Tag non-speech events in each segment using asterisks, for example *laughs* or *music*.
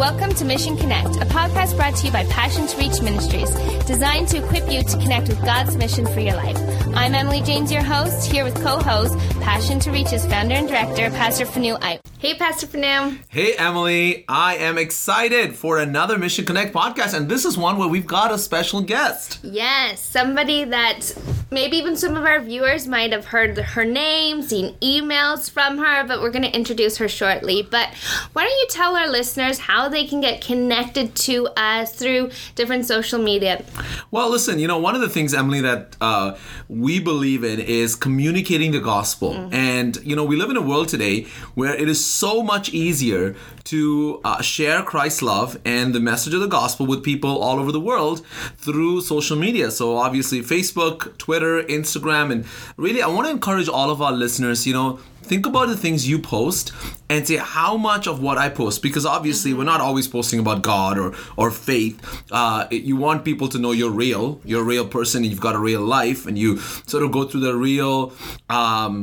Welcome to Mission Connect, a podcast brought to you by Passion to Reach Ministries, designed to equip you to connect with God's mission for your life. I'm Emily James, your host, here with co-host, Passion to Reach's founder and director, Pastor Fanu Ipe. Hey, Pastor Fanu. Hey, Emily. I am excited for another Mission Connect podcast, and this is one where we've got a special guest. Yes, somebody that maybe even some of our viewers might have heard her name, seen emails from her, but we're going to introduce her shortly. But why don't you tell our listeners how they can get connected to us through different social media? Well, listen, you know, one of the things, Emily, that uh, we believe in is communicating the gospel. Mm-hmm. And, you know, we live in a world today where it is so much easier to uh, share Christ's love and the message of the gospel with people all over the world through social media. So, obviously, Facebook, Twitter, Instagram, and really, I want to encourage all of our listeners, you know, think about the things you post and say how much of what I post, because obviously mm-hmm. we're not always posting about God or or faith. Uh, you want people to know you're real, you're a real person, and you've got a real life, and you sort of go through the real, um,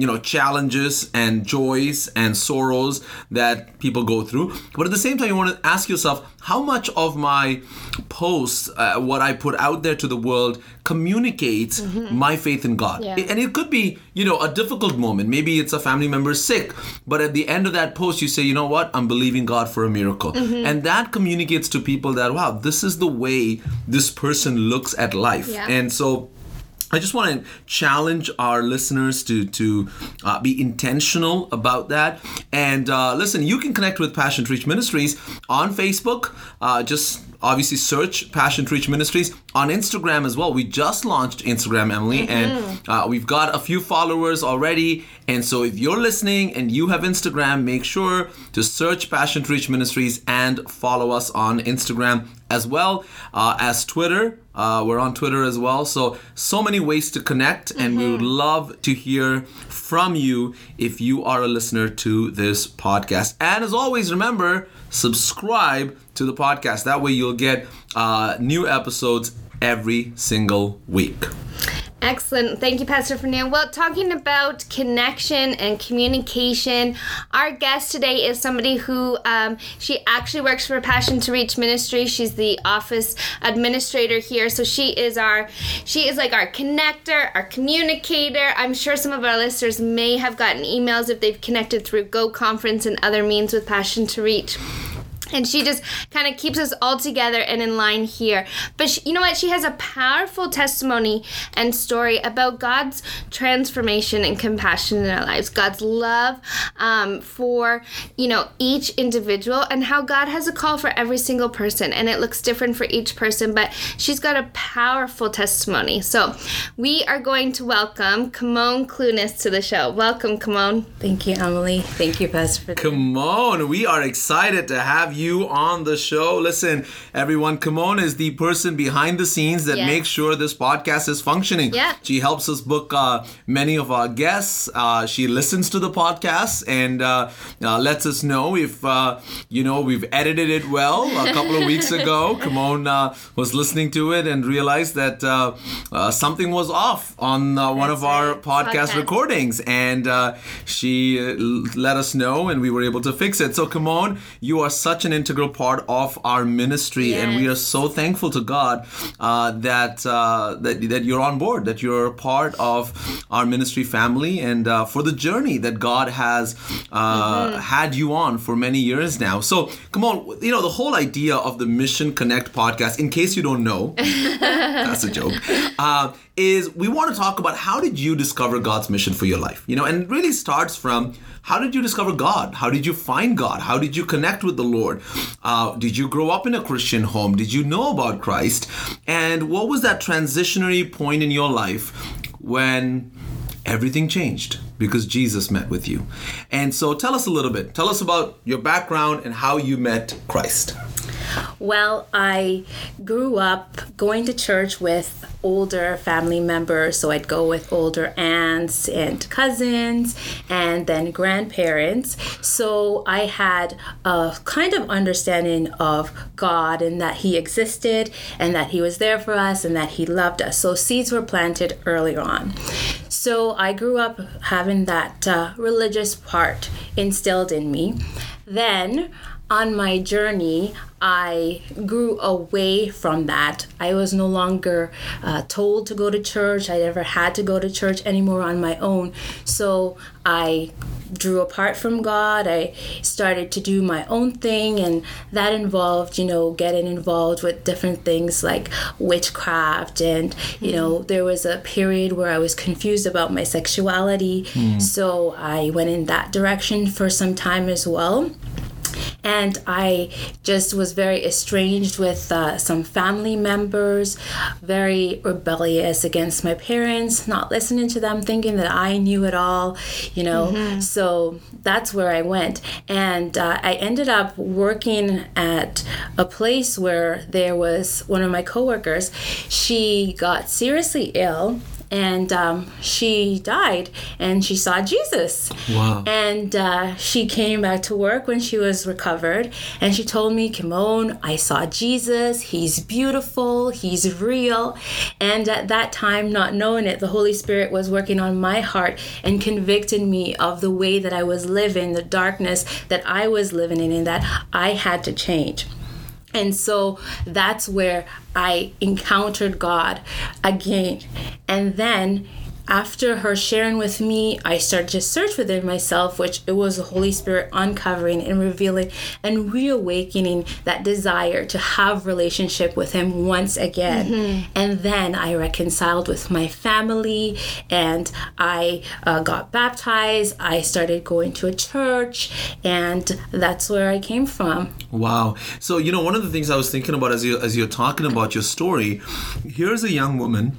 you know, challenges and joys and sorrows that people go through. But at the same time, you want to ask yourself how much of my posts, uh, what I put out there to the world, communicates mm-hmm. my faith in God. Yeah. And it could be, you know, a difficult moment. Maybe it's a family member sick, but at the end of that post, you say, you know what, I'm believing God for a miracle. Mm-hmm. And that communicates to people that, wow, this is the way this person looks at life. Yeah. And so, I just want to challenge our listeners to to uh, be intentional about that. And uh, listen, you can connect with Passion to Reach Ministries on Facebook. Uh, just obviously search Passion to Reach Ministries on Instagram as well. We just launched Instagram, Emily, mm-hmm. and uh, we've got a few followers already. And so if you're listening and you have Instagram, make sure to search Passion to Reach Ministries and follow us on Instagram as well uh, as Twitter. Uh, we're on Twitter as well. So, so many ways to connect, and mm-hmm. we would love to hear from you if you are a listener to this podcast. And as always, remember, subscribe to the podcast. That way, you'll get uh, new episodes every single week. Excellent. Thank you, Pastor Fernando. Well, talking about connection and communication, our guest today is somebody who um, she actually works for Passion to Reach Ministry. She's the office administrator here. So she is our, she is like our connector, our communicator. I'm sure some of our listeners may have gotten emails if they've connected through Go Conference and other means with Passion to Reach and she just kind of keeps us all together and in line here. But she, you know what? She has a powerful testimony and story about God's transformation and compassion in our lives, God's love um, for you know each individual, and how God has a call for every single person, and it looks different for each person. But she's got a powerful testimony. So we are going to welcome Kimone Clunas to the show. Welcome, Kimone. Thank you, Emily. Thank you, Pastor. Kimone, we are excited to have you you on the show. Listen, everyone, Kimone is the person behind the scenes that yes. makes sure this podcast is functioning. Yeah. She helps us book uh, many of our guests. Uh, she listens to the podcast and uh, uh lets us know if, uh, you know, we've edited it well. A couple of weeks ago, *laughs* Kimone uh, was listening to it and realized that something was off on one That's of our right. podcast, podcast, recordings. And she let us know and we were able to fix it. So, Kimone, you are such an integral part of our ministry, yes. and we are so thankful to God uh, that, uh, that that you're on board, that you're a part of our ministry family, and uh, for the journey that God has uh, mm-hmm. had you on for many years now. So, Kimone, you know the whole idea of the Mission Connect podcast. In case you don't know, *laughs* that's a joke. Is we want to talk about how did you discover God's mission for your life? You know, and really starts from how did you discover God? How did you find God? How did you connect with the Lord? Uh, did you grow up in a Christian home? Did you know about Christ? And what was that transitionary point in your life when everything changed because Jesus met with you? And so tell us a little bit. Tell us about your background and how you met Christ. Well, I grew up going to church with older family members, so I'd go with older aunts and cousins and then grandparents. So I had a kind of understanding of God and that He existed and that He was there for us and that He loved us. So seeds were planted early on. So I grew up having that uh, religious part instilled in me. Then on my journey, I grew away from that. I was no longer uh, told to go to church. I never had to go to church anymore on my own. So I drew apart from God. I started to do my own thing, and that involved, you know, getting involved with different things like witchcraft. And, you know, there was a period where I was confused about my sexuality. So I went in that direction for some time as well and I just was very estranged with uh, some family members, very rebellious against my parents, not listening to them, thinking that I knew it all, you know. So that's where I went, and uh, I ended up working at a place where there was one of my coworkers. She got seriously ill and um, she died and she saw jesus. Wow. and uh, she came back to work when she was recovered and she told me Kimone i saw jesus. He's beautiful. He's real. And at that time not knowing it the holy spirit was working on my heart and convicting me of the way that i was living the darkness that i was living in and that i had to change and so that's where I encountered God again. And then after her sharing with me, I started to search within myself, which it was the Holy Spirit uncovering and revealing and reawakening that desire to have relationship with Him once again. And then I reconciled with my family, and I uh, got baptized. I started going to a church, and that's where I came from. Wow. So you know, one of the things I was thinking about as you as you're talking about your story, here's a young woman.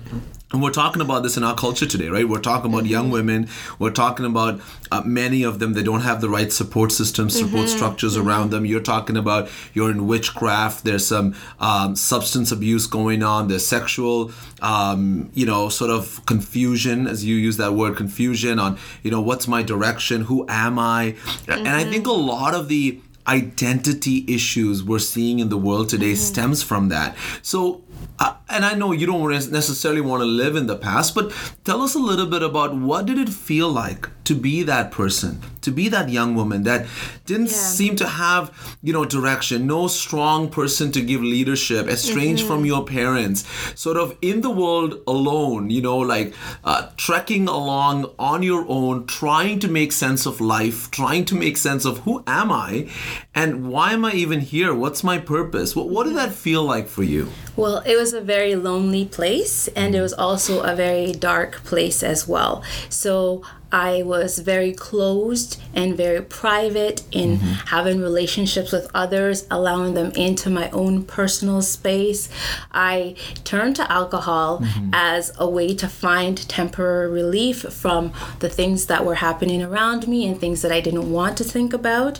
And we're talking about this in our culture today, right? We're talking about young women. We're talking about uh, many of them that don't have the right support systems, support structures around them. You're talking about you're in witchcraft. There's some um, substance abuse going on. There's sexual, um, you know, sort of confusion, as you use that word, confusion on, you know, what's my direction? Who am I? And I think a lot of the identity issues we're seeing in the world today stems from that. So, uh, and I know you don't necessarily want to live in the past, but tell us a little bit about what did it feel like to be that person, to be that young woman that didn't Yeah. seem to have, you know, direction, no strong person to give leadership, estranged from your parents, sort of in the world alone, you know, like uh, trekking along on your own, trying to make sense of life, trying to make sense of who am I and why am I even here? What's my purpose? What, what did that feel like for you? Well, it was a very lonely place, and it was also a very dark place as well. So I was very closed and very private in mm-hmm. having relationships with others, allowing them into my own personal space. I turned to alcohol mm-hmm. as a way to find temporary relief from the things that were happening around me and things that I didn't want to think about.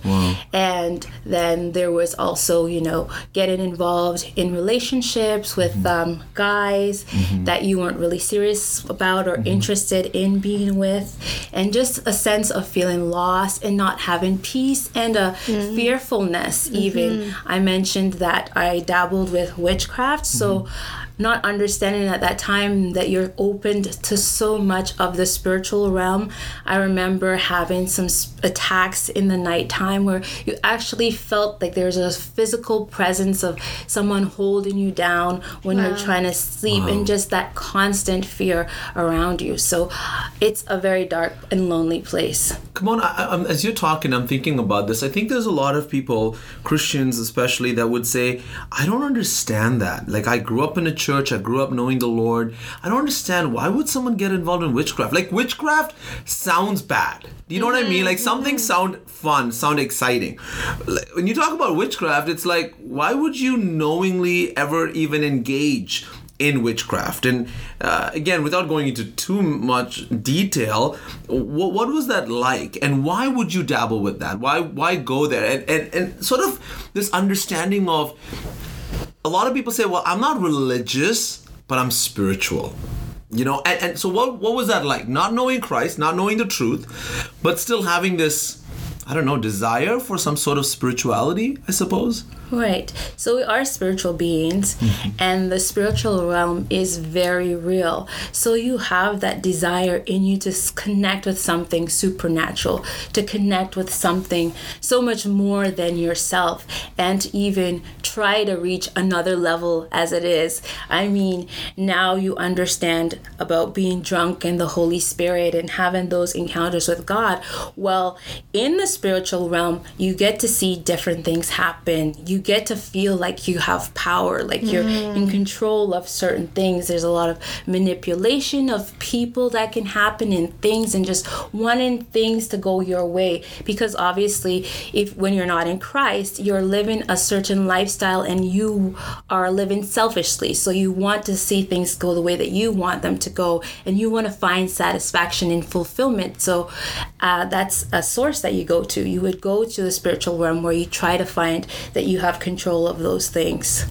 And then there was also, you know, getting involved in relationships with mm-hmm. um, guys that you weren't really serious about or interested in being with and just a sense of feeling lost and not having peace and a mm-hmm. fearfulness even. Mm-hmm. I mentioned that i dabbled with witchcraft so mm-hmm. Not understanding at that time that you're opened to so much of the spiritual realm. I remember having some attacks in the nighttime where you actually felt like there's a physical presence of someone holding you down when you're trying to sleep and just that constant fear around you. So it's a very dark and lonely place. Kimone, I, I, as you're talking, I'm thinking about this. I think there's a lot of people, Christians especially, that would say, I don't understand that. Like, I grew up in a church, I grew up knowing the Lord. I don't understand why would someone get involved in witchcraft? Like, witchcraft sounds bad. Do you know what I mean? Like, some things sound fun, sound exciting. Like, When you talk about witchcraft, it's like, why would you knowingly ever even engage? in witchcraft. And uh, again, without going into too much detail, what, what was that like, and why would you dabble with that? Why why go there? And, and and sort of this understanding of a lot of people say, well, I'm not religious, but I'm spiritual. You know, and, and so what what was that like? Not knowing Christ, not knowing the truth, but still having this, I don't know, desire for some sort of spirituality, I suppose. Right. So we are spiritual beings, mm-hmm. and the spiritual realm is very real. So you have that desire in you to connect with something supernatural, to connect with something so much more than yourself, and to even try to reach another level as it is. I mean, now you understand about being drunk in the Holy Spirit and having those encounters with God. Well, in the spiritual realm, you get to see different things happen. You get to feel like you have power, like you're in control of certain things. There's a lot of manipulation of people that can happen in things and just wanting things to go your way because obviously if when you're not in Christ, you're living a certain lifestyle and you are living selfishly. So you want to see things go the way that you want them to go and you want to find satisfaction and fulfillment. So uh, that's a source that you go to. You would go to the spiritual realm where you try to find that you have control of those things.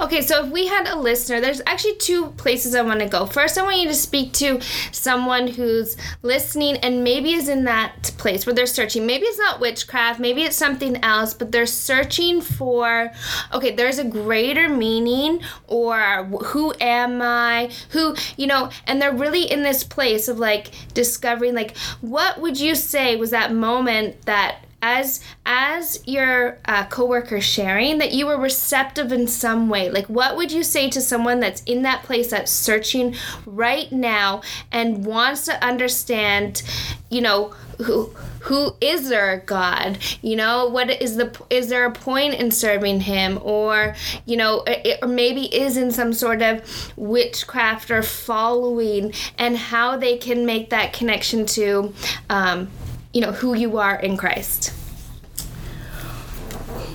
Okay, so if we had a listener, there's actually two places I want to go. First, I want you to speak to someone who's listening and maybe is in that place where they're searching. Maybe it's not witchcraft, maybe it's something else, but they're searching for, okay, there's a greater meaning or who am I? Who, you know, and they're really in this place of like discovering, like, what would you say was that moment that as as your uh, coworker sharing that you were receptive in some way. Like what would you say to someone that's in that place that's searching right now and wants to understand you know who who is their god? You know what is the is there a point in serving him? Or you know it, or maybe is in some sort of witchcraft or following and how they can make that connection to um, you know who you are in Christ.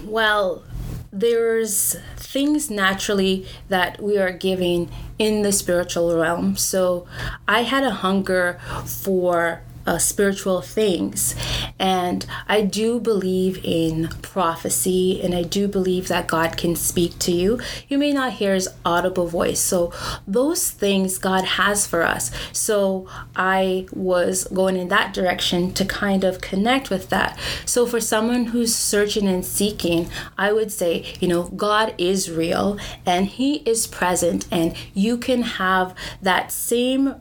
Well, there's things naturally that we are giving in the spiritual realm. So I had a hunger for uh, spiritual things. And I do believe in prophecy and I do believe that God can speak to you. You may not hear his audible voice. So, those things God has for us. So, I was going in that direction to kind of connect with that. So, for someone who's searching and seeking, I would say, you know, God is real and he is present, and you can have that same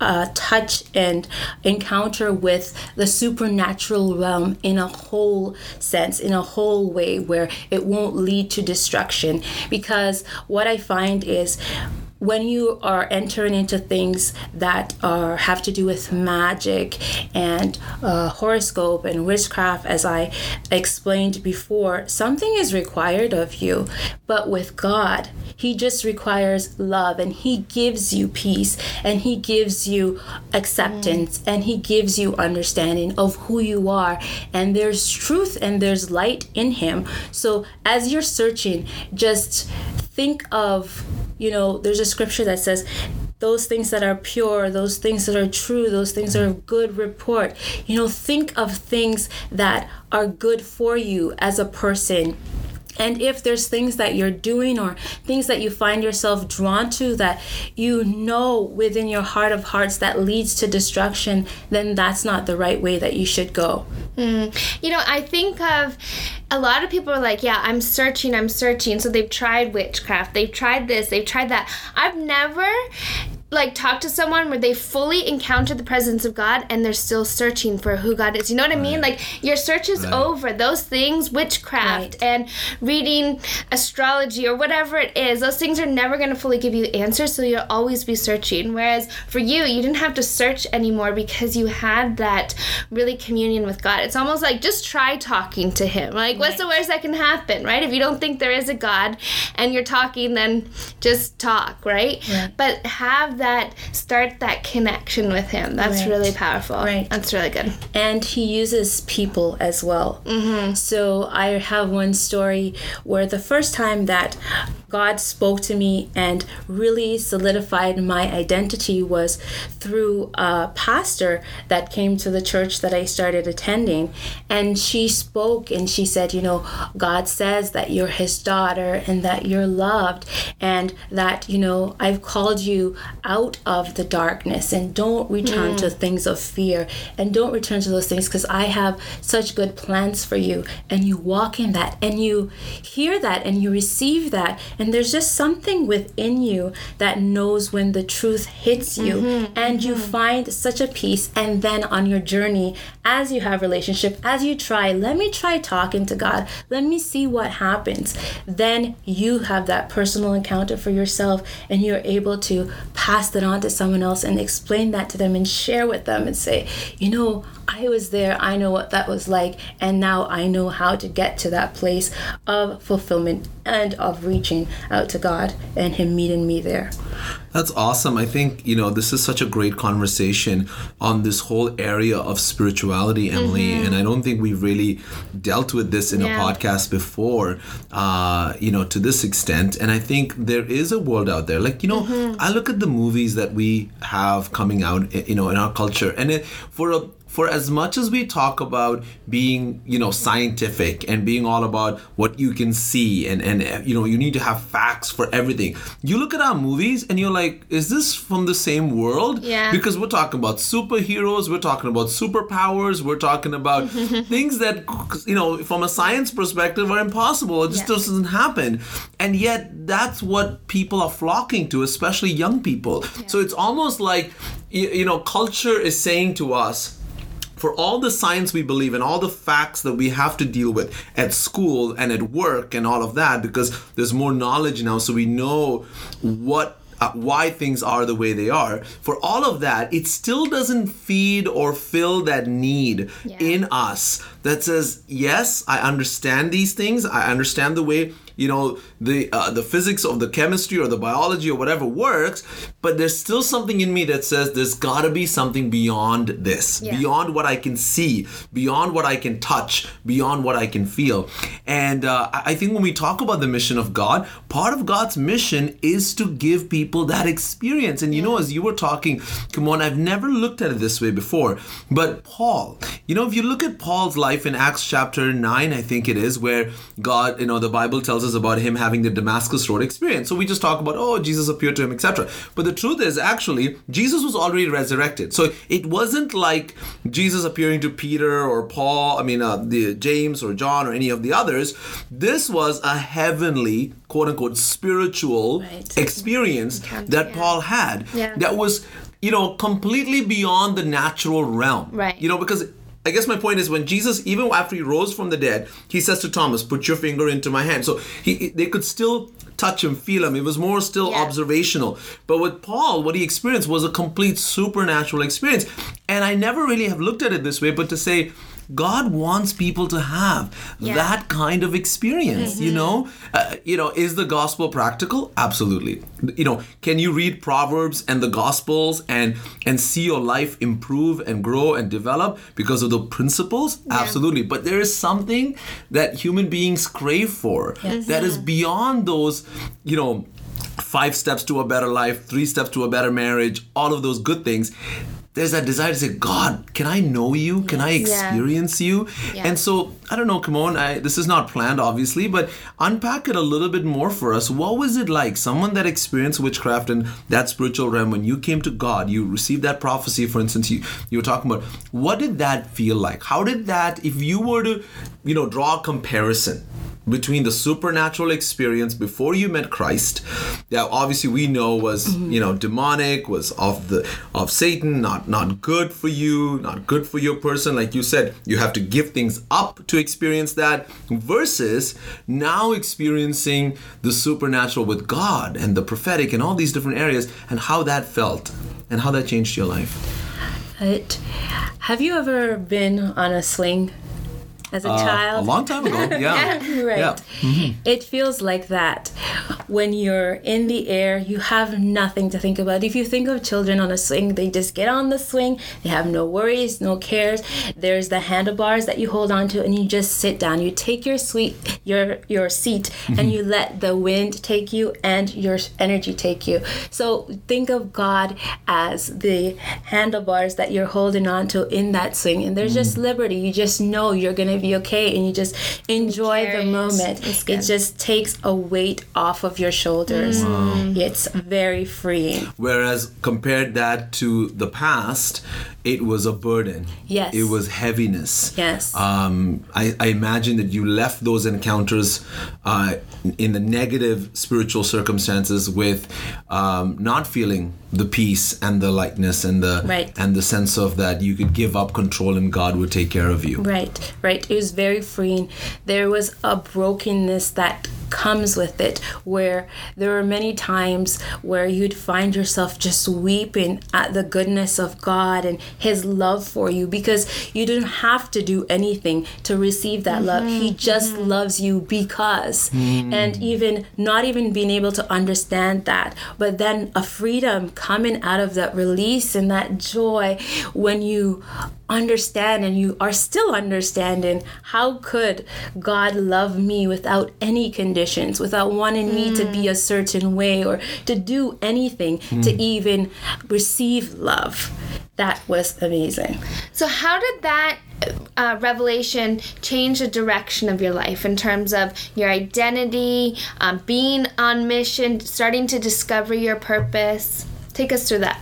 uh, touch and encounter with the supernatural realm in a whole sense, in a whole way, where it won't lead to destruction. Because what I find is when you are entering into things that are have to do with magic and uh, horoscope and witchcraft, as I explained before, something is required of you. But with God, He just requires love, and He gives you peace, and He gives you acceptance, and He gives you understanding of who you are. And there's truth and there's light in Him. So as you're searching, just think of you know, there's a scripture that says, those things that are pure, those things that are true, those things that are good report. You know, think of things that are good for you as a person. And if there's things that you're doing or things that you find yourself drawn to that you know within your heart of hearts that leads to destruction, then that's not the right way that you should go. Mm. You know, I think of a lot of people are like, yeah, I'm searching, I'm searching. So they've tried witchcraft, they've tried this, they've tried that. I've never like talk to someone where they fully encountered the presence of God and they're still searching for who God is. You know what I mean? Like your search is Right. over. Those things, witchcraft Right. and reading astrology or whatever it is, those things are never going to fully give you answers. So you'll always be searching. Whereas for you, you didn't have to search anymore because you had that really communion with God. It's almost like just try talking to Him. Like, what's the worst that can happen, right? If you don't think there is a God and you're talking, then just talk, right? Right. But have that, start that connection with Him. That's Right. really powerful. Right. That's really good. and he uses people as well. Mm-hmm. So I have one story where the first time that God spoke to me and really solidified my identity was through a pastor that came to the church that I started attending. And she spoke and she said, You know, God says that you're his daughter and that you're loved and that, you know, I've called you out of the darkness and don't return mm. to things of fear and don't return to those things because I have such good plans for you. And you walk in that and you hear that and you receive that and there's just something within you that knows when the truth hits you. Mm-hmm, and mm-hmm. you find such a peace and then on your journey as you have relationship as you try let me try talking to god. Let me see what happens. Then you have that personal encounter for yourself and you're able to pass that on to someone else and explain that to them and share with them and say you know I was there, I know what that was like, and now I know how to get to that place of fulfillment and of reaching out to God and Him meeting me there. That's awesome. I think, you know, this is such a great conversation on this whole area of spirituality, Emily. Mm-hmm. And I don't think we've really dealt with this in yeah. a podcast before, uh, you know, to this extent. And I think there is a world out there. Like, you know, mm-hmm. I look at the movies that we have coming out, you know, in our culture. And it, for a for as much as we talk about being you know scientific and being all about what you can see and and you know you need to have facts for everything you look at our movies and you're like is this from the same world? Yeah. Because we're talking about superheroes we're talking about superpowers we're talking about *laughs* things that you know from a science perspective are impossible. It just yeah. doesn't happen. And yet that's what people are flocking to especially young people. Yeah. so it's almost like you know culture is saying to us for all the science we believe and all the facts that we have to deal with at school and at work and all of that, because there's more knowledge now, so we know what uh, why things are the way they are. For all of that, it still doesn't feed or fill that need yeah. in us that says, yes, I understand these things. I understand the way you know the uh, the physics of the chemistry or the biology or whatever works but there's still something in me that says there's got to be something beyond this yeah. beyond what i can see beyond what i can touch beyond what i can feel and uh, i think when we talk about the mission of god part of god's mission is to give people that experience and you yeah. know as you were talking Kimone i've never looked at it this way before but paul you know if you look at paul's life in acts chapter 9 i think it is where god you know the bible tells us about him having the Damascus Road experience. So we just talk about, oh, Jesus appeared to him, etc. But the truth is, actually, Jesus was already resurrected. So it wasn't like Jesus appearing to Peter or Paul, I mean, uh, the James or John or any of the others. This was a heavenly, quote unquote, spiritual right. experience that yeah. Paul had yeah. that was you know, completely beyond the natural realm. Right. You know, because I guess my point is when Jesus, even after he rose from the dead, he says to Thomas, "Put your finger into my hand." So he, they could still touch him, feel him. It was more still yeah. observational. But with Paul, what he experienced was a complete supernatural experience. And I never really have looked at it this way, but to say God wants people to have yeah. that kind of experience. Mm-hmm. You know, uh, you know, is the gospel practical? Absolutely. You know, can you read Proverbs and the Gospels and and see your life improve and grow and develop because of the principles? Yeah. Absolutely. But there is something that human beings crave for yes. that is beyond those, you know five steps to a better life, three steps to a better marriage, all of those good things there's that desire to say, God, can I know you? Can I experience yeah. you? Yeah. And so, I don't know, Kimone, I, this is not planned, obviously, but unpack it a little bit more for us. What was it like? Someone that experienced witchcraft and that spiritual realm, when you came to God, you received that prophecy, for instance, you, you were talking about, what did that feel like? How did that, if you were to, you know, draw a comparison, between the supernatural experience before you met Christ that obviously we know was mm-hmm. you know demonic was of the of Satan not not good for you not good for your person like you said you have to give things up to experience that versus now experiencing the supernatural with God and the prophetic and all these different areas and how that felt and how that changed your life it, have you ever been on a sling as a Uh, child. a long time ago. *laughs* Yeah. right. Yeah. It feels like that. When you're in the air, you have nothing to think about. If you think of children on a swing, they just get on the swing, they have no worries, no cares. There's the handlebars that you hold on to and you just sit down. You take your sweet your your seat and mm-hmm. you let the wind take you and your energy take you. So think of God as the handlebars that you're holding on to in that swing and there's just mm. liberty. You just know you're going to be okay and you just enjoy the moment. It just takes a weight off of your shoulders. It's very freeing. Whereas compared that to the past, it was a burden. Yes. It was heaviness. Yes. Um, I, I imagine that you left those encounters uh, in the negative spiritual circumstances with um, not feeling the peace and the lightness and the Right. and the sense of that you could give up control and God would take care of you. Right, right. It was very freeing. There was a brokenness that comes with it where there were many times where you'd find yourself just weeping at the goodness of God and his love for you because you didn't have to do anything to receive that love. He mm-hmm. just mm-hmm. loves you because. Mm-hmm. And even not even being able to understand that, but then a freedom coming out of that release and that joy when you understand and you are still understanding how could God love me without any conditions, without wanting me to be mm. a certain way or to do anything to mm. even receive love. That was amazing. So, how did that uh, revelation change the direction of your life in terms of your identity, um, being on mission, starting to discover your purpose? Take us through that.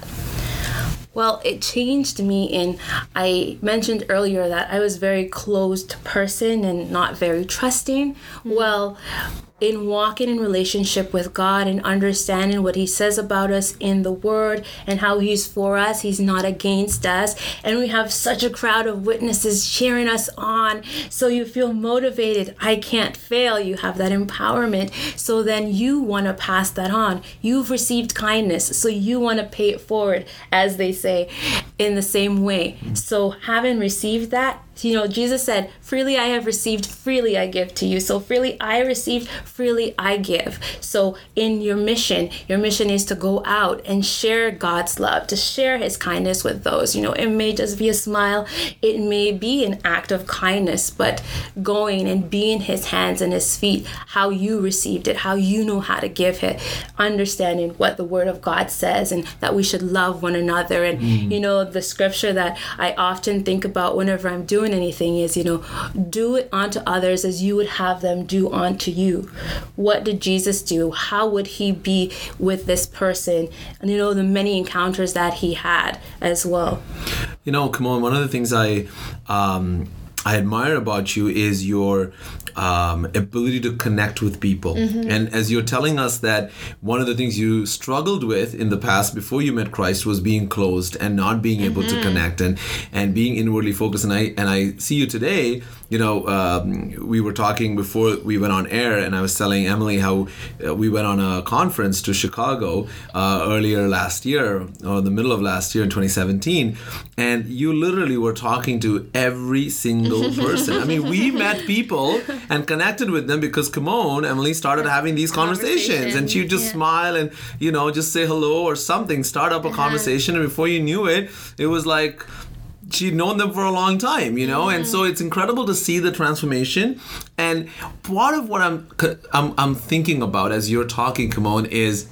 Well, it changed me in I mentioned earlier that I was very closed person and not very trusting. Well, in walking in relationship with God and understanding what he says about us in the word and how he's for us, he's not against us. And we have such a crowd of witnesses cheering us on. So you feel motivated. I can't fail. You have that empowerment. So then you want to pass that on. You've received kindness. So you want to pay it forward, as they say, in the same way. So having received that, you know, Jesus said, freely I have received, freely I give to you. So freely I received, freely I give. So in your mission, your mission is to go out and share God's love, to share his kindness with those. You know, it may just be a smile, it may be an act of kindness, but going and being his hands and his feet, how you received it, how you know how to give it, understanding what the word of God says and that we should love one another. And, mm-hmm. you know, the scripture that I often think about whenever I'm doing anything is, you know, do it unto others as you would have them do unto you. What did Jesus do? How would he be with this person? And, you know, the many encounters that he had as well. You know, Kimone. One of the things I um, I admire about you is your um, ability to connect with people. And as you're telling us that one of the things you struggled with in the past before you met Christ was being closed and not being able to connect and and being inwardly focused. And I and I see you today. You know, um, we were talking before we went on air, and I was telling Emily how uh, we went on a conference to Chicago uh, earlier last year, or the middle of last year in 2017, and you literally were talking to every single *laughs* person. I mean, we met people *laughs* and connected with them because, come on, Emily started having these conversations, and she would just yeah. smile and you know just say hello or something, start up a uh-huh. conversation, and before you knew it, it was like she'd known them for a long time, you know, and so it's incredible to see the transformation. And part of what I'm I'm, I'm thinking about as you're talking, Kimone, is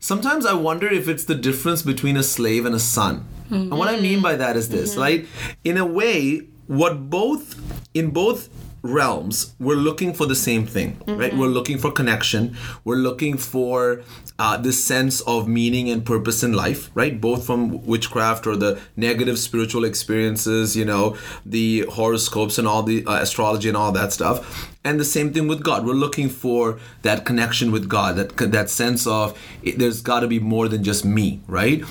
sometimes I wonder if it's the difference between a slave and a son. And what I mean mm-hmm. by that is this, mm-hmm. right? In a way, what both in both realms we're looking for the same thing right? We're looking for connection. We're looking for uh, this sense of meaning and purpose in life right? Both from witchcraft or the negative spiritual experiences you know the horoscopes and all the uh, astrology and all that stuff. And the same thing with god. We're looking for that connection with god that that sense of it, there's got to be more than just me right?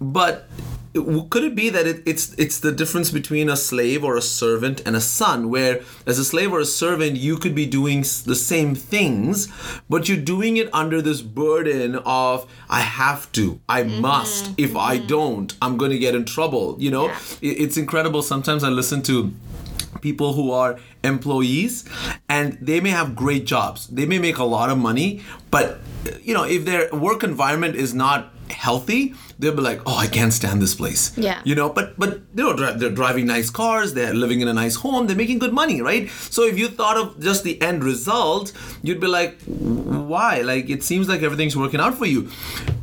But could it be that it, it's it's the difference between a slave or a servant and a son where as a slave or a servant you could be doing the same things but you're doing it under this burden of i have to i mm-hmm. must. If i mm-hmm. don't i'm going to get in trouble you know? Yeah. It- it's incredible. Sometimes i listen to people who are employees and they may have great jobs. They may make a lot of money but you know if their work environment is not healthy they'll be like oh i can't stand this place. Yeah. you know but but you know dri- they're driving nice cars they're living in a nice home they're making good money right? So if you thought of just the end result you'd be like why? Like it seems like everything's working out for you.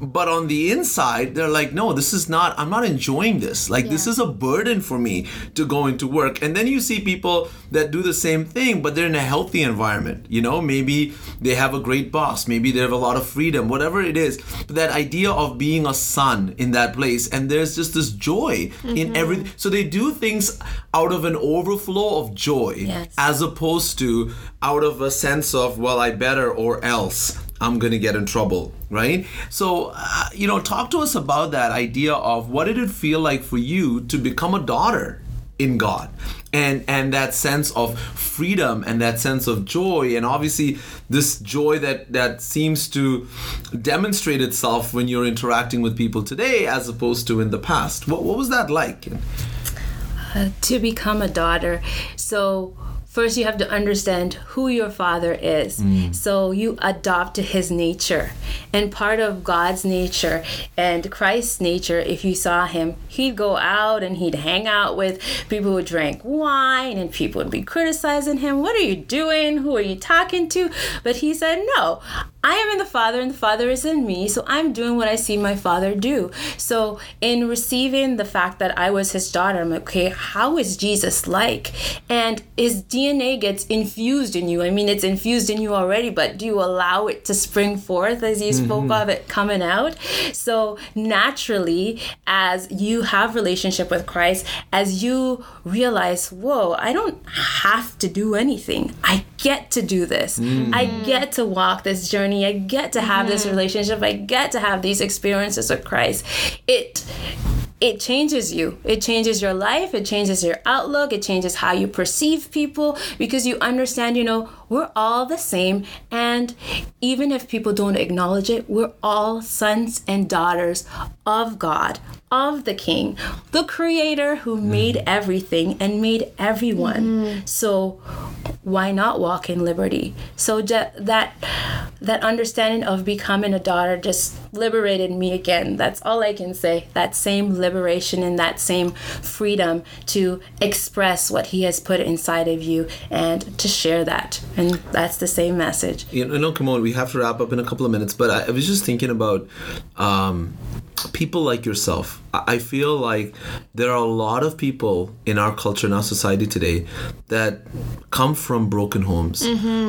But on the inside they're like no this is not i'm not enjoying this. Like this is a burden for me to go into work. And then you see people that do the same thing but they're in a healthy environment. You know maybe they have a great boss maybe they have a lot of freedom whatever it is. But that idea of being a son in that place and there's just this joy in everything so they do things out of an overflow of joy Yes. as opposed to out of a sense of well i better or else i'm going to get in trouble right? So uh, you know talk to us about that idea of what did it feel like for you to become a daughter in god and and that sense of freedom and that sense of joy. And obviously this joy that that seems to demonstrate itself when you're interacting with people today as opposed to in the past. What, what was that like? Uh, to become a daughter. So first you have to understand who your father is. Mm. So you adopt his nature. And part of God's nature and Christ's nature, if you saw him, he'd go out and he'd hang out with people who drank wine and people would be criticizing him. What are you doing? Who are you talking to? But he said, No, I am in the Father and the Father is in me. So I'm doing what I see my Father do. So in receiving the fact that I was his daughter, I'm like, okay, how is Jesus like? And his DNA gets infused in you. I mean, it's infused in you already, but do you allow it to spring forth as you spoke mm-hmm. of it coming out? So naturally, as you have relationship with Christ, as you realize, whoa, I don't have to do anything. I get to do this. Mm. I get to walk this journey. I get to have this mm-hmm. relationship. I get to have these experiences with Christ. It it changes you. It changes your life. It changes your outlook. It changes how you perceive people because you understand, you know, we're all the same. And even if people don't acknowledge it, we're all sons and daughters of God, of the King, the Creator who mm-hmm. made everything and made everyone. Mm-hmm. So why not walk in liberty? So that that understanding of becoming a daughter just liberated me again. That's all I can say. That same liberation and that same freedom to express what he has put inside of you and to share that. And that's the same message. you know, Kimone, we have to wrap up in a couple of minutes, but I, I was just thinking about um, people like yourself. I, feel like there are a lot of people in our culture, in our society today, that come from broken homes,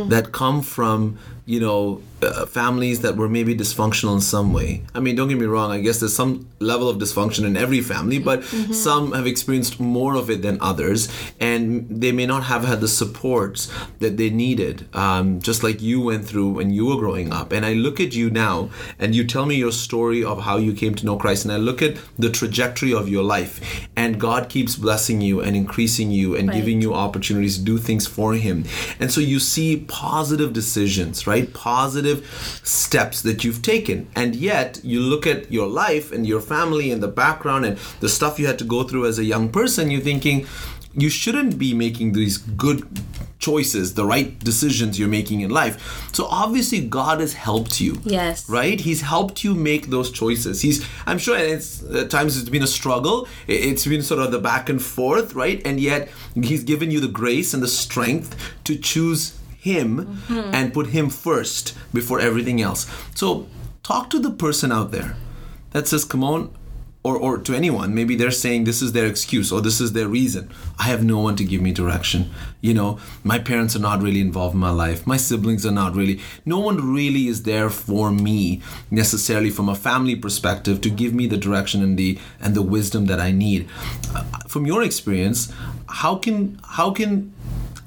that come from, you know, uh, families that were maybe dysfunctional in some way. I mean, don't get me wrong, I guess there's some level of dysfunction in every family, but some have experienced more of it than others, and they may not have had the supports that they needed, um, just like you went through when you were growing up. And I look at you now, and you tell me your story of how you came to know Christ, and I look at the trajectory of your life, and God keeps blessing you and increasing you and Right. giving you opportunities to do things for Him. And so you see positive decisions, right? Positive steps that you've taken. And yet you look at your life and your family and the background and the stuff you had to go through as a young person, you're thinking, you shouldn't be making these good choices, the right decisions you're making in life. So obviously God has helped you. Yes. Right? He's helped you make those choices. He's I'm sure it's at times it's been a struggle. It- It's been sort of the back and forth, right? And yet he's given you the grace and the strength to choose him mm-hmm. and put him first before everything else. So talk to the person out there that says, come on, or, or to anyone, maybe they're saying this is their excuse or this is their reason. I have no one to give me direction. You know, my parents are not really involved in my life. My siblings are not really. No one really is there for me necessarily from a family perspective to give me the direction and the and the wisdom that I need. Uh, From your experience, how can how can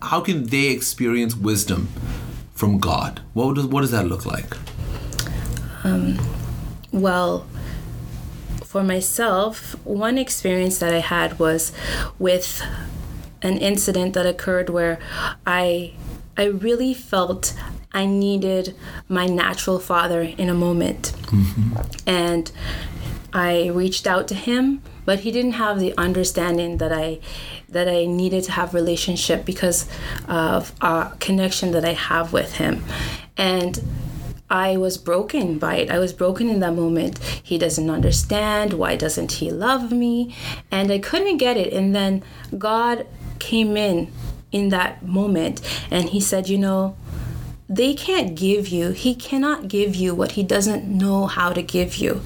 how can they experience wisdom from God? What does what does that look like? Well, for myself, one experience that I had was with an incident that occurred where I I really felt I needed my natural father in a moment. Mm-hmm. And I reached out to him but he didn't have the understanding that I that I needed to have relationship because of a connection that I have with him. And I was broken by it. I was broken in that moment. He doesn't understand. Why doesn't he love me? And I couldn't get it. And then God came in in that moment and he said, You know, they can't give you, he cannot give you what he doesn't know how to give you.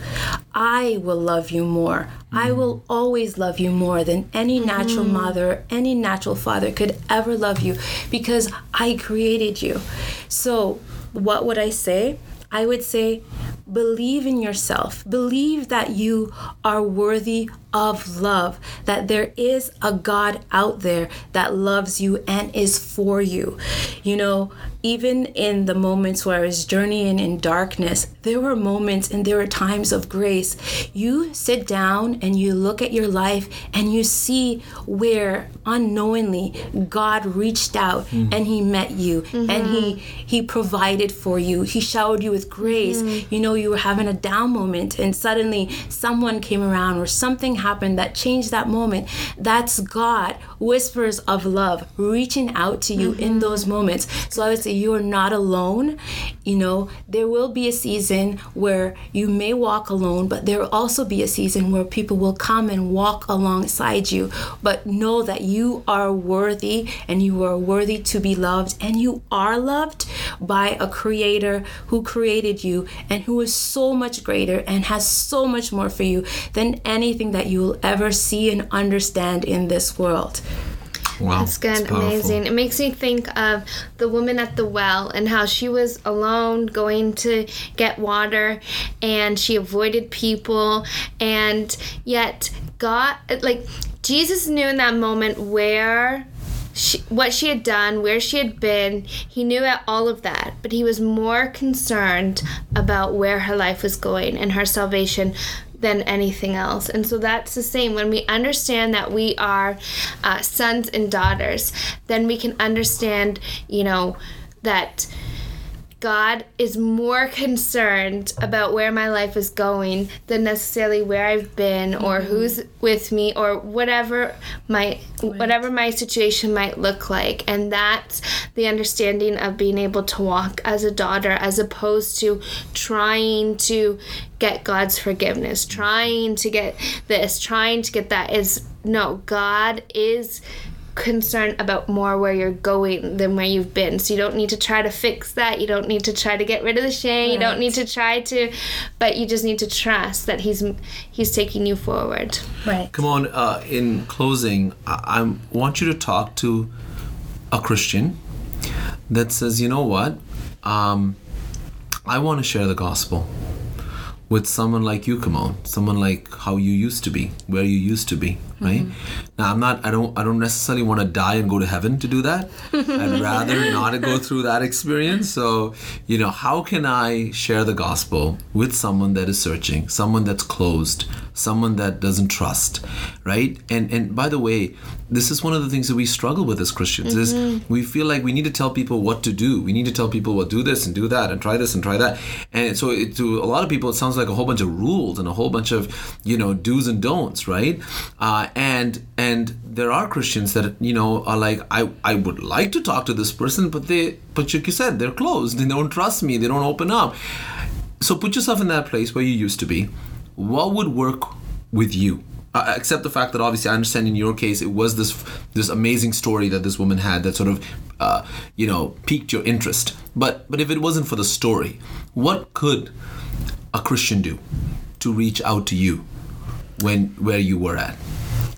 I will love you more. Mm-hmm. I will always love you more than any natural mm-hmm. mother, any natural father could ever love you because I created you. So, what would I say? I would say, believe in yourself. Believe that you are worthy of love, that there is a God out there that loves you and is for you. You know, even in the moments where I was journeying in darkness, there were moments and there were times of grace. You sit down and you look at your life and you see where unknowingly God reached out mm. and he met you mm-hmm. and he he provided for you. He showered you with grace. Mm-hmm. You know, you were having a down moment and suddenly someone came around or something happened that changed that moment. That's God, whispers of love, reaching out to you mm-hmm. in those moments. So I would say you are not alone. You know, there will be a season where you may walk alone, but there will also be a season where people will come and walk alongside you. But know that you are worthy and you are worthy to be loved, and you are loved by a creator who created you and who is so much greater and has so much more for you than anything that you will ever see and understand in this world. Wow. That's good. Amazing. It makes me think of the woman at the well and how she was alone going to get water and she avoided people and yet God like Jesus knew in that moment where she, what she had done, where she had been. He knew all of that, but he was more concerned about where her life was going and her salvation than anything else. And so that's the same. When we understand that we are uh, sons and daughters, then we can understand, you know, that God is more concerned about where my life is going than necessarily where I've been or mm-hmm. who's with me or whatever my right. whatever my situation might look like and that's the understanding of being able to walk as a daughter as opposed to trying to get God's forgiveness trying to get this trying to get that is no God is concerned about more where you're going than where you've been. So you don't need to try to fix that. You don't need to try to get rid of the shame. Right. You don't need to try to, but you just need to trust that he's he's taking you forward. Right. Come on. Uh, in closing, I, I want you to talk to a Christian that says, you know what, um, I want to share the gospel with someone like you, Kimone, someone like how you used to be, where you used to be, right? Mm-hmm. Now I'm not I don't I don't necessarily want to die and go to heaven to do that. I'd *laughs* rather not go through that experience. So, you know, how can I share the gospel with someone that is searching, someone that's closed, someone that doesn't trust, right? And and by the way, this is one of the things that we struggle with as Christians mm-hmm. is we feel like we need to tell people what to do. We need to tell people, well, do this and do that and try this and try that. And so it, to a lot of people, it sounds like a whole bunch of rules and a whole bunch of, you know, do's and don'ts, right? Uh, and and there are Christians that you know are like, I I would like to talk to this person, but they but like you said, they're closed. They don't trust me. They don't open up. So put yourself in that place where you used to be. What would work with you? Uh, except the fact that obviously I understand in your case it was this this amazing story that this woman had that sort of uh, you know piqued your interest. But but if it wasn't for the story, what could a Christian do to reach out to you when where you were at?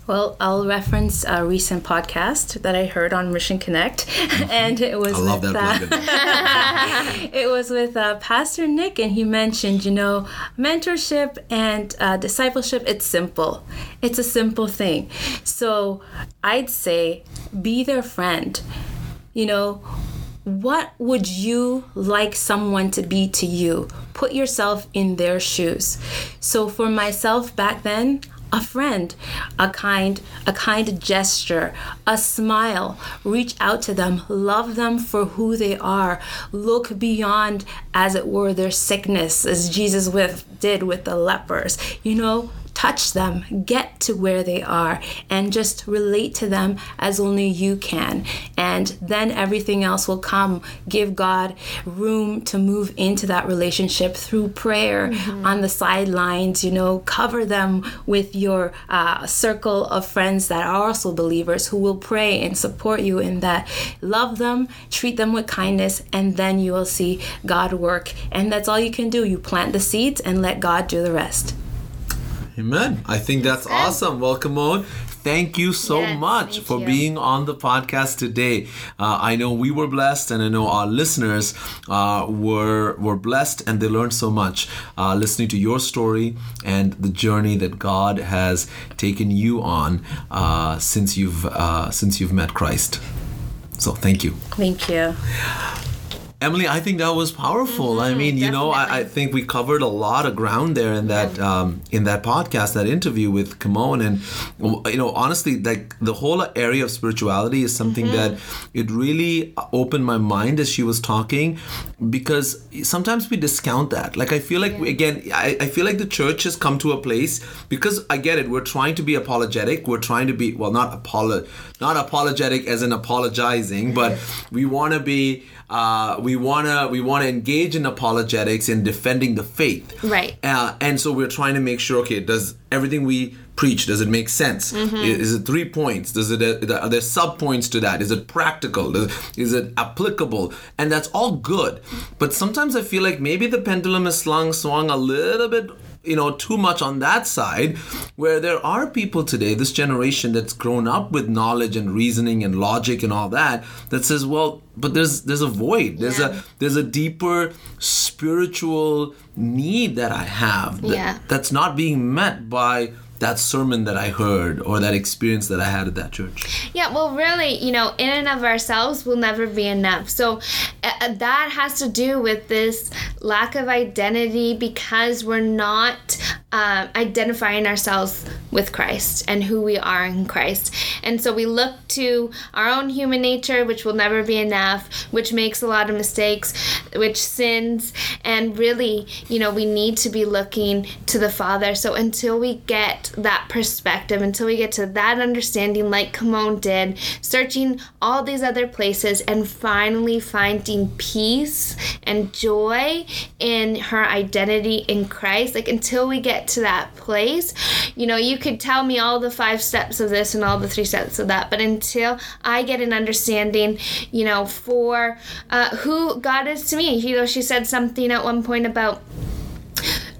Well, I'll reference a recent podcast that I heard on Mission Connect, *laughs* and it was I love with, that uh, *laughs* it was with uh, Pastor Nick, and he mentioned, you know, mentorship and uh, discipleship. It's simple. It's a simple thing. So I'd say, be their friend. You know, what would you like someone to be to you? Put yourself in their shoes. So for myself back then, a friend, a kind, a kind gesture, a smile. Reach out to them, love them for who they are. Look beyond, as it were, their sickness, as Jesus with did with the lepers. You know, touch them, get to where they are, and just relate to them as only you can. And then everything else will come. Give God room to move into that relationship through prayer mm-hmm. on the sidelines, you know, cover them with your uh, circle of friends that are also believers who will pray and support you in that. Love them, treat them with kindness, and then you will see God work. And that's all you can do. You plant the seeds and let God do the rest. Amen. I think that's awesome. Welcome on thank you so yes, much for you. being on the podcast today. Uh, I know we were blessed, and I know our listeners uh, were were blessed, and they learned so much uh, listening to your story and the journey that God has taken you on uh, since you've uh, since you've met Christ. So thank you. Thank you. Emily, I think that was powerful. Mm-hmm, I mean, you know, I, I, think we covered a lot of ground there in that yeah. um, in that podcast, that interview with Kimone, and you know, honestly, like the whole area of spirituality is something mm-hmm. that it really opened my mind as she was talking, because sometimes we discount that. Like, I feel like yeah. again, I, I feel like the church has come to a place because I get it. We're trying to be apologetic. We're trying to be well, not apolo, not apologetic as in apologizing, but *laughs* we want to be uh, we wanna we wanna engage in apologetics and defending the faith. Right. Uh, and so we're trying to make sure. Okay, does everything we preach does it make sense? Mm-hmm. Is it three points? Does it are there sub points to that? Is it practical? Is it applicable? And that's all good. But sometimes I feel like maybe the pendulum is slung swung a little bit you know too much on that side where there are people today this generation that's grown up with knowledge and reasoning and logic and all that that says well but there's there's a void there's yeah. a there's a deeper spiritual need that i have that, yeah. that's not being met by that sermon that I heard or that experience that I had at that church. Yeah, well, really, you know, in and of ourselves will never be enough. So uh, that has to do with this lack of identity because we're not uh, identifying ourselves with Christ and who we are in Christ. And so we look to our own human nature, which will never be enough, which makes a lot of mistakes, which sins. And really, you know, we need to be looking to the Father. So until we get that perspective until we get to that understanding, like Kimone did, searching all these other places and finally finding peace and joy in her identity in Christ. Like, until we get to that place, you know, you could tell me all the five steps of this and all the three steps of that, but until I get an understanding, you know, for uh, who God is to me, you know, she said something at one point about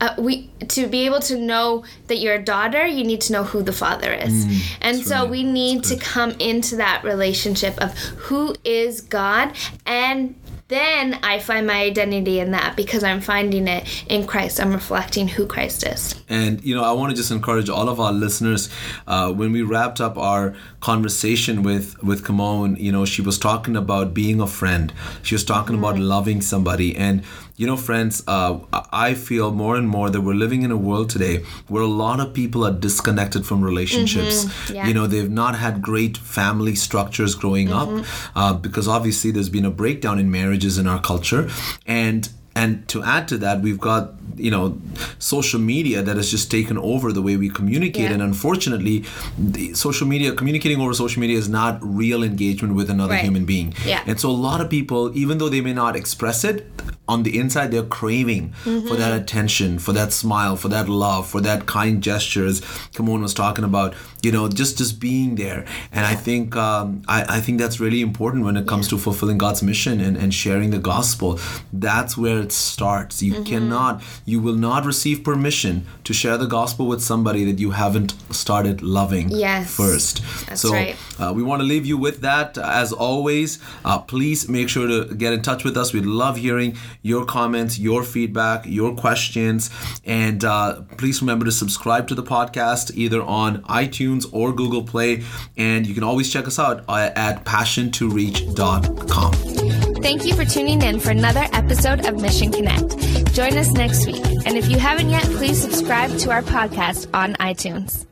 uh, we to be able to know that you're a daughter, you need to know who the father is. Mm, and so right. we need to come into that relationship of who is God and then I find my identity in that because I'm finding it in Christ. I'm reflecting who Christ is. And, you know, I want to just encourage all of our listeners. Uh, when we wrapped up our conversation with, with Kimone, you know, she was talking about being a friend, she was talking mm-hmm. about loving somebody. And, you know, friends, uh, I feel more and more that we're living in a world today where a lot of people are disconnected from relationships. Mm-hmm. Yeah. You know, they've not had great family structures growing mm-hmm. up uh, because obviously there's been a breakdown in marriages in our culture. And and to add to that we've got you know social media that has just taken over the way we communicate yeah. and unfortunately the social media communicating over social media is not real engagement with another right. human being yeah. and so a lot of people even though they may not express it on the inside they're craving mm-hmm. for that attention for that smile for that love for that kind gestures Kimone was talking about you know just just being there and i think um, I, I think that's really important when it comes yeah. to fulfilling god's mission and, and sharing the gospel that's where it starts you mm-hmm. cannot you will not receive permission to share the gospel with somebody that you haven't started loving yes. first that's so right. uh, we want to leave you with that as always uh, please make sure to get in touch with us we'd love hearing your comments your feedback your questions and uh, please remember to subscribe to the podcast either on itunes iTunes or Google Play. And you can always check us out at passiontoreach.com. Thank you for tuning in for another episode of Mission Connect. Join us next week. And if you haven't yet, please subscribe to our podcast on iTunes.